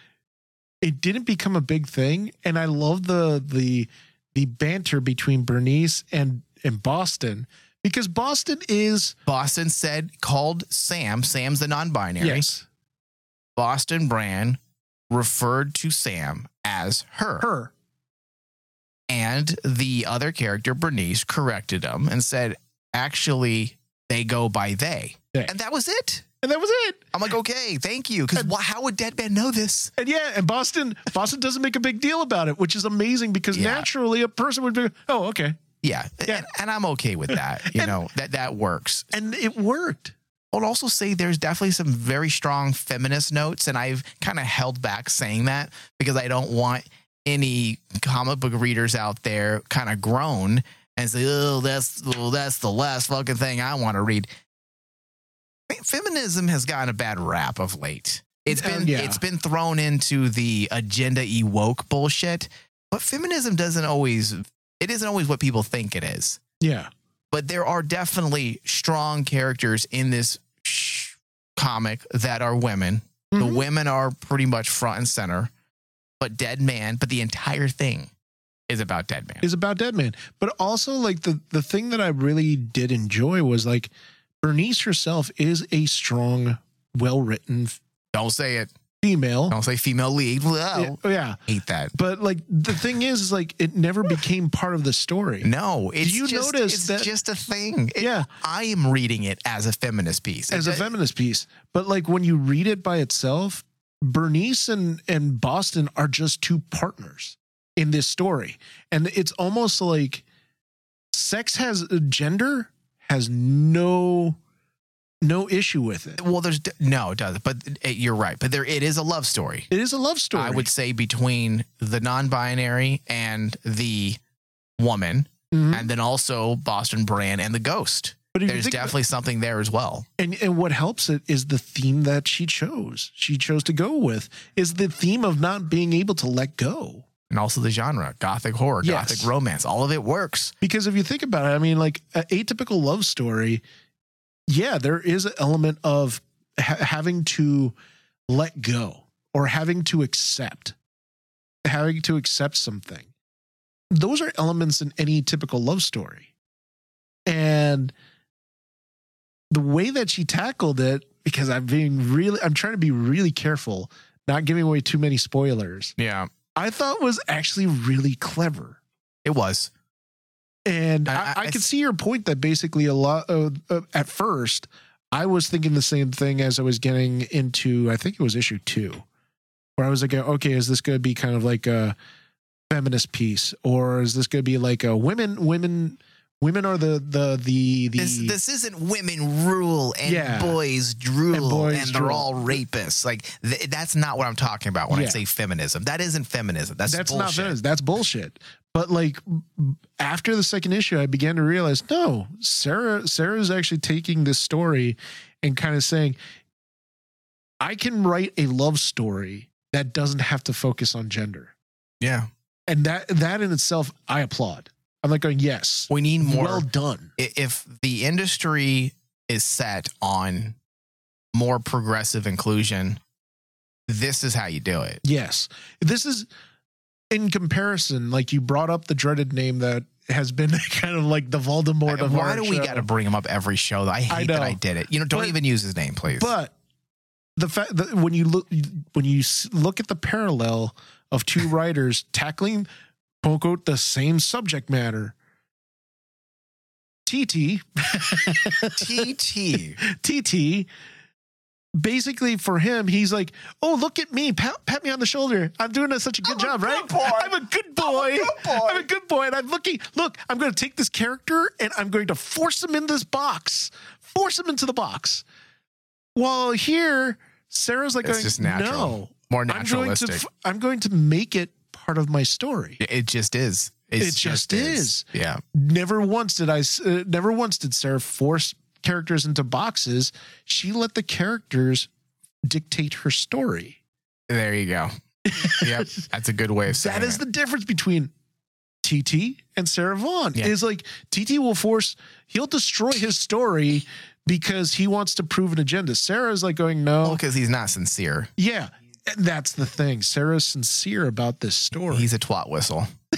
it didn't become a big thing, and I love the the the banter between Bernice and and Boston because Boston is Boston said called Sam. Sam's the non-binary. yes Boston Brand referred to Sam as her. her And the other character, Bernice, corrected him and said, actually, they go by they. They. And that was it. and that was it. I'm like, okay, thank you. Because how would Deadman know this? And yeah, and Boston Boston doesn't make a big deal about it, which is amazing because Yeah. naturally a person would be, oh, okay, Yeah. Yeah. And, and I'm okay with that. You And- know, that that works. and it worked. I'll also say there's definitely some very strong feminist notes, and I've kind of held back saying that because I don't want any comic book readers out there kind of groan and say, "Oh, that's oh, that's the last fucking thing I want to read." Feminism has gotten a bad rap of late. It's Uh, been yeah. it's been thrown into the agenda ewoke bullshit, but feminism doesn't always it isn't always what people think it is Yeah, but there are definitely strong characters in this sh- comic that are women. The Mhm. women are pretty much front and center, but Deadman, but the entire thing is about Deadman. is about Deadman. But also like the the thing that I really did enjoy was like Bernice herself is a strong, well written Don't say it. Female. Don't say female lead. Whoa. Yeah, oh, yeah. Hate that. But like the thing is, is like it never became part of the story. No, it's you just, notice it's that- just a thing. It- Yeah. I am reading it as a feminist piece. as a feminist piece. But like when you read it by itself, Bernice and and Boston are just two partners in this story, and it's almost like sex has gender has no no issue with it. Well, there's no, it doesn't. But it, you're right. But there, it is a love story. It is a love story. I would say between the non-binary and the woman, Mhm. and then also Boston Brand and the Ghost. But there's about- definitely something there as well. and and what helps it is the theme that she chose. She chose to go with is the theme of not being able to let go. And also the genre, gothic horror, Yes. gothic romance, all of it works. Because if you think about it, I mean, like an atypical love story, yeah, there is an element of ha- having to let go or having to accept, having to accept something. Those are elements in any typical love story. And the way that she tackled it, because I'm being really, I'm trying to be really careful, not giving away too many spoilers, Yeah, I thought was actually really clever. it was. And I- I, I- I, I see your point that basically a lot of, uh, at first, I was thinking the same thing as I was getting into, I think it was issue two, where I was like, okay, is this going to be kind of like a feminist piece or is this going to be like a women, women, women are the, the, the, the, This this isn't women rule and Yeah. boys drool and, And they're drool. all rapists. Like th- that's not what I'm talking about when I say feminism. That isn't feminism. That's that's bullshit. not feminist. That's bullshit. But like after the second issue, I began to realize no, Sarah Sarah's actually taking this story and kind of saying, I can write a love story that doesn't have to focus on gender. Yeah, And that that in itself, I applaud. I'm like going, yes, we need more. well done. if the industry is set on more progressive inclusion, this is how you do it. Yes. This is in comparison, like you brought up the dreaded name that has been kind of like the Voldemort of Why do we got to bring him up every show? I hate that. I did it. You know, don't But- even use his name, please. But the fact that when you look when you look at the parallel of two writers tackling quote unquote the same subject matter, TT TT. TT basically for him he's like oh look at me pat, pat me on the shoulder. I'm doing a, such a good job right? boy. i'm a good boy. i'm a good boy and i'm looking look i'm going to take this character and i'm going to force him in this box. Force him into the box. While here sarah's like It's going, just natural. no. More i'm going to naturalistic. i'm going to make it part of my story It just is. It's It just is. Yeah. never once did I. uh, never once did Sarah force characters into boxes. She let the characters dictate her story. There you go. yep. That's a good way of saying That is it. the difference between TT and Sarah Vaughn. Yeah. Is like TT will force he'll destroy his story because he wants to prove an agenda. Sarah's like going no, because he's not sincere. yeah. That's the thing. Sarah's sincere about this story. He's a twat whistle.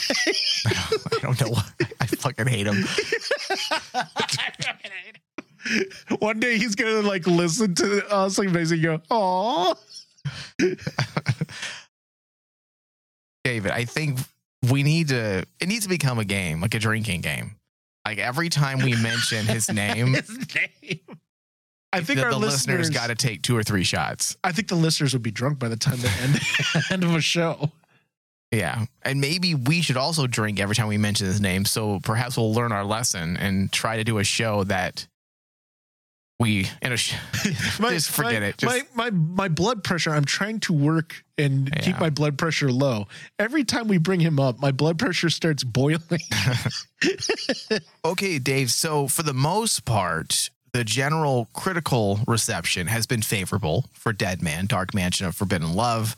I don't know why. I fucking hate him. One day he's gonna like listen to us like basically go, oh. David, I think we need to, it needs to become a game, like a drinking game. Like every time we mention his name, his name. I think the, our the listeners listeners, got to take two or three shots. I think the listeners would be drunk by the time they end, end of a show. Yeah. And maybe we should also drink every time we mention his name. So perhaps we'll learn our lesson and try to do a show that we, in a sh- just forget my, it. Just, my, my my blood pressure. I'm trying to work and keep my blood pressure low. Every time we bring him up, my blood pressure starts boiling. okay, Dave. So for the most part, the general critical reception has been favorable for Deadman, Dark Mansion of Forbidden Love.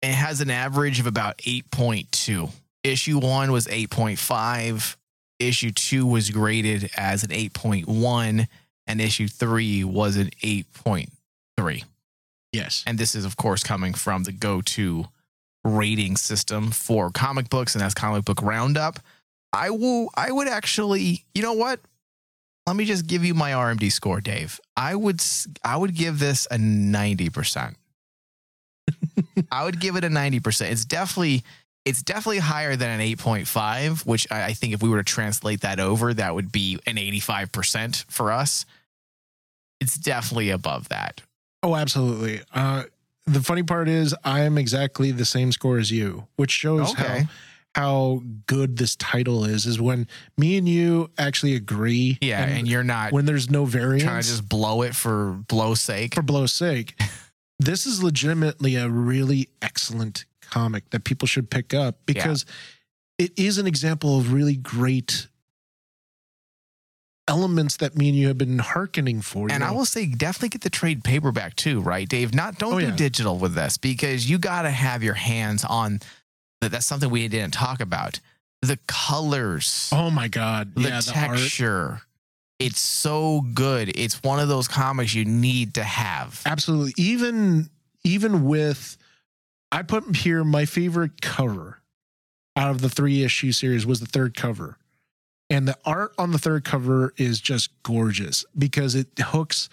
It has an average of about 8.2. Issue one was 8.5. Issue two was graded as an 8.1. And issue three was an 8.3. yes. And this is, of course, coming from the go to rating system for comic books, and that's Comic Book Roundup. I will, I would actually, you know what? Let me just give you my RMD score, Dave. I would, I would give this a 90%. I would give it a 90%. It's definitely, it's definitely higher than an 8.5, which I, I think if we were to translate that over, that would be an 85% for us. It's definitely above that. Oh, absolutely. Uh, the funny part is, I am exactly the same score as you, which shows Okay. how how good this title is. Is when me and you actually agree. Yeah, and, you're not when there's no variance. trying to just blow it for blow's sake. for blow's sake, this is legitimately a really excellent comic that people should pick up because it is an example of really great elements that me and you have been hearkening for. And I will say, definitely get the trade paperback too, right, Dave? Not don't Oh, do yeah. digital with this because you got to have your hands on. That- That's something we didn't talk about. The colors, Oh my god! the yeah, the texture. It's so good. It's one of those comics you need to have. Absolutely. Even even with, I put here my favorite cover out of the three issue series was the third cover, and the art on the third cover is just gorgeous because it hooks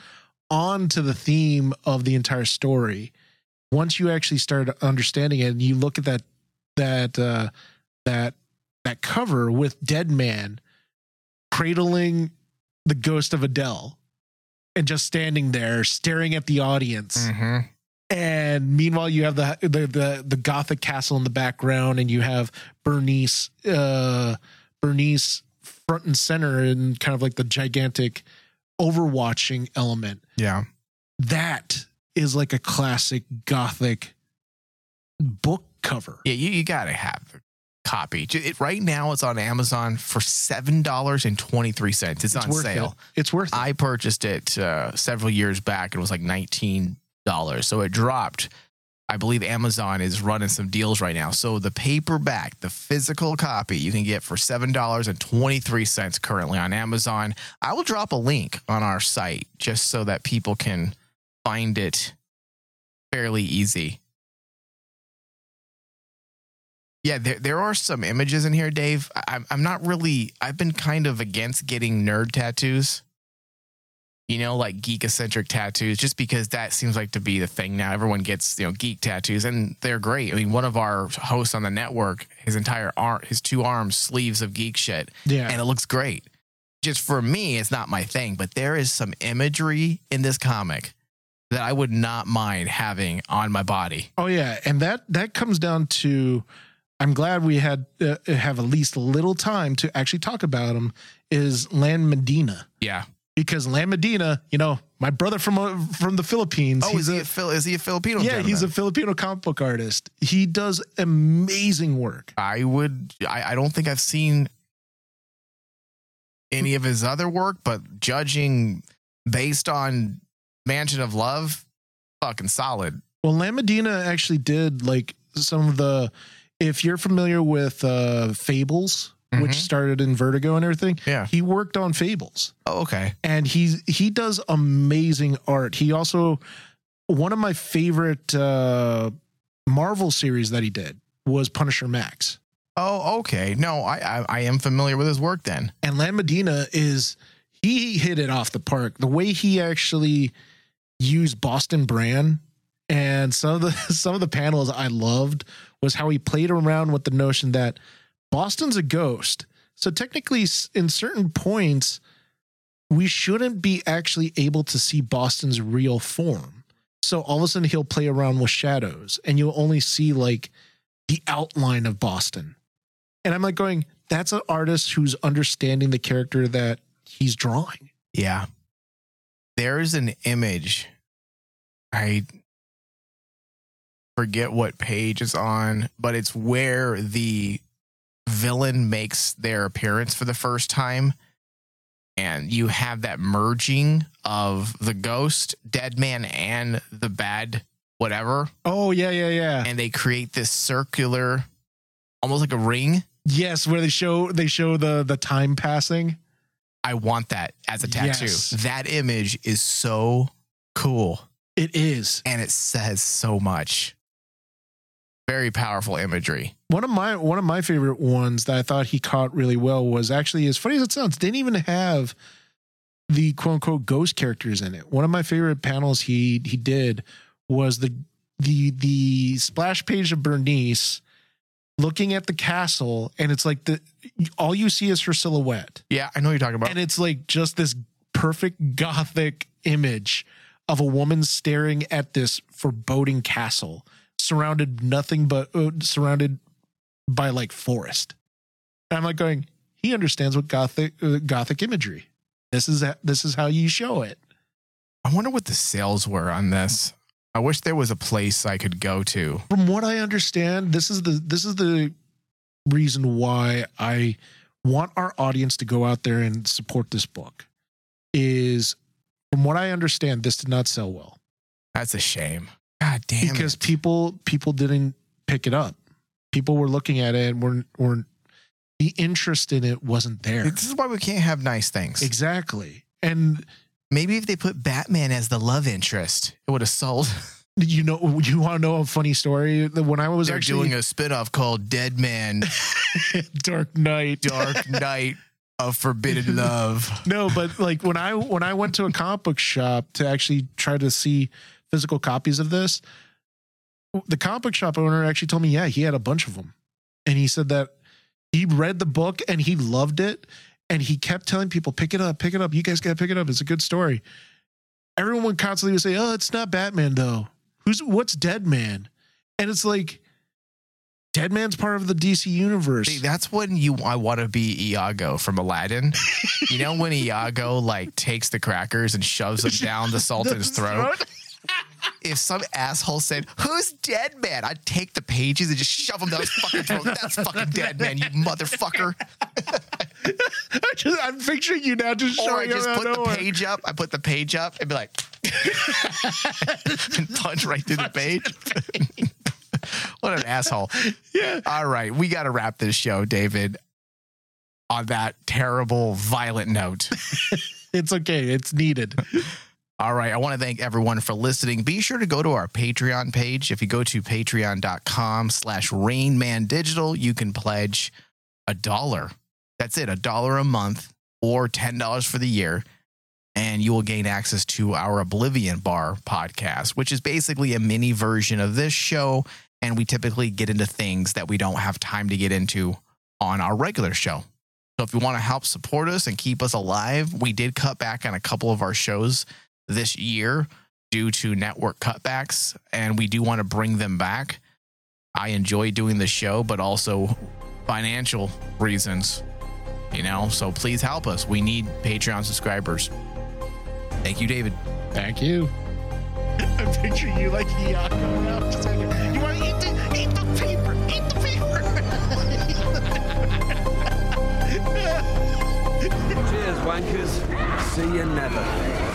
on to the theme of the entire story. Once you actually start understanding it, and you look at that that uh, that that cover with Deadman cradling the ghost of Adele and just standing there staring at the audience. Mm-hmm. And meanwhile, you have the, the the the gothic castle in the background, and you have Bernice uh, Bernice front and center, and kind of like the gigantic overwatching element. Yeah. That is like a classic gothic book cover. Yeah, you, you got to have the copy. It, right now, it's on Amazon for $7.23. It's, It's on sale. it. It's worth it. I purchased it uh, several years back. It was like $19. So it dropped. I believe Amazon is running some deals right now. So the paperback, the physical copy, you can get for $7.23 currently on Amazon. I will drop a link on our site just so that people can find it fairly easy. Yeah, there, there are some images in here, Dave. I'm- I'm not really, I've been kind of against getting nerd tattoos you know, like geek eccentric tattoos, just because that seems like to be the thing now. Everyone gets, you know, geek tattoos and they're great. I mean, one of our hosts on the network, his entire arm, his two arms, sleeves of geek shit, yeah. and it looks great. Just for me, it's not my thing, but there is some imagery in this comic that I would not mind having on my body. Oh yeah, and that that comes down to. I'm glad we had uh, have at least a little time to actually talk about him. Is Lan Medina Yeah. because Lan Medina, you know, my brother from uh, from the Philippines. Oh, is he a, Phil? Is he a Filipino? yeah, he's a? Filipino comic book artist. He does amazing work. I would. I, I don't think I've seen any of his other work, but judging based on Mansion of Love, fucking solid. Well, Lan Medina actually did like some of the. If you're familiar with uh Fables, Mhm. which started in Vertigo and everything, Yeah. he worked on Fables. Oh, okay. and he's he does amazing art. He also one of my favorite uh Marvel series that he did was Punisher Max. Oh, okay. No, I, I I am familiar with his work then. And Lan Medina is he hit it off the park. The way he actually used Boston brand and some of the some of the panels I loved was how he played around with the notion that Boston's a ghost. So technically in certain points we shouldn't be actually able to see Boston's real form. So all of a sudden he'll play around with shadows and you'll only see like the outline of Boston. And I'm like going, that's an artist who's understanding the character that he's drawing. Yeah. There's an image. I forget what page it's on, but it's where the villain makes their appearance for the first time. And you have that merging of the ghost, dead man, and the bad whatever. Oh yeah, yeah, yeah. And they create this circular, almost like a ring. yes, where they show they show the the time passing. I want that as a tattoo. Yes. That image is so cool. It is. and it says so much. Very powerful imagery. One of my one of my favorite ones that I thought he caught really well was actually as funny as it sounds, didn't even have the quote unquote ghost characters in it. One of my favorite panels he he did was the the the splash page of Bernice looking at the castle and it's like the all you see is her silhouette. Yeah, I know you're talking about. and it's like just this perfect gothic image of a woman staring at this foreboding castle surrounded nothing but uh, surrounded by like forest and i'm like going he understands what gothic uh, gothic imagery this is this is how you show it I wonder what the sales were on this. I wish there was a place I could go to. from what i understand this is the this is the reason why i want our audience to go out there and support this book is from what I understand, this did not sell well That's a shame. God damn because it. people people didn't pick it up. People were looking at it and weren't weren't the interest in it wasn't there. this is why we can't have nice things. Exactly. And Maybe if they put Batman as the love interest, it would have sold. you know you want to know a funny story? When I was They're actually doing a spinoff called Deadman Dark Knight. Dark Knight of Forbidden Love. no, but like when I when I went to a comic book shop to actually try to see physical copies of this, the comic book shop owner actually told me, yeah, he had a bunch of them, and he said that he read the book and he loved it, and he kept telling people, pick it up, pick it up, you guys gotta pick it up, it's a good story. Everyone would constantly would say, oh, it's not Batman though. Who's what's Deadman? And it's like. Deadman's part of the DC universe. See, that's when you I want to be Iago from Aladdin. you know when Iago like takes the crackers and shoves them down the Sultan's throat. If some asshole said, "Who's Deadman?" I'd take the pages and just shove them down his fucking throat. That's fucking Deadman, you motherfucker. I just, I'm picturing you now just Or I just put the nowhere. page up. I put the page up and be like, and punch right through the page. what an asshole. Yeah. All right, we got to wrap this show, David, on that terrible, violent note. It's okay. It's needed. All right, I want to thank everyone for listening. Be sure to go to our Patreon page. If you go to patreon.com slash rainmandigital, you can pledge a dollar. That's it, a dollar a month or $10 for the year. And you will gain access to our Oblivion Bar podcast, which is basically a mini version of this show. And we typically get into things that we don't have time to get into on our regular show. So if you want to help support us and keep us alive, we did cut back on a couple of our shows this year due to network cutbacks, and we do want to bring them back. I enjoy doing the show, but also financial reasons, you know. So please help us. We need Patreon subscribers. Thank you, David. Thank you. I'm picturing you like uh, Iago now. Just like, you want to eat the, eat the paper. Eat the paper. Cheers, wankers. See you never.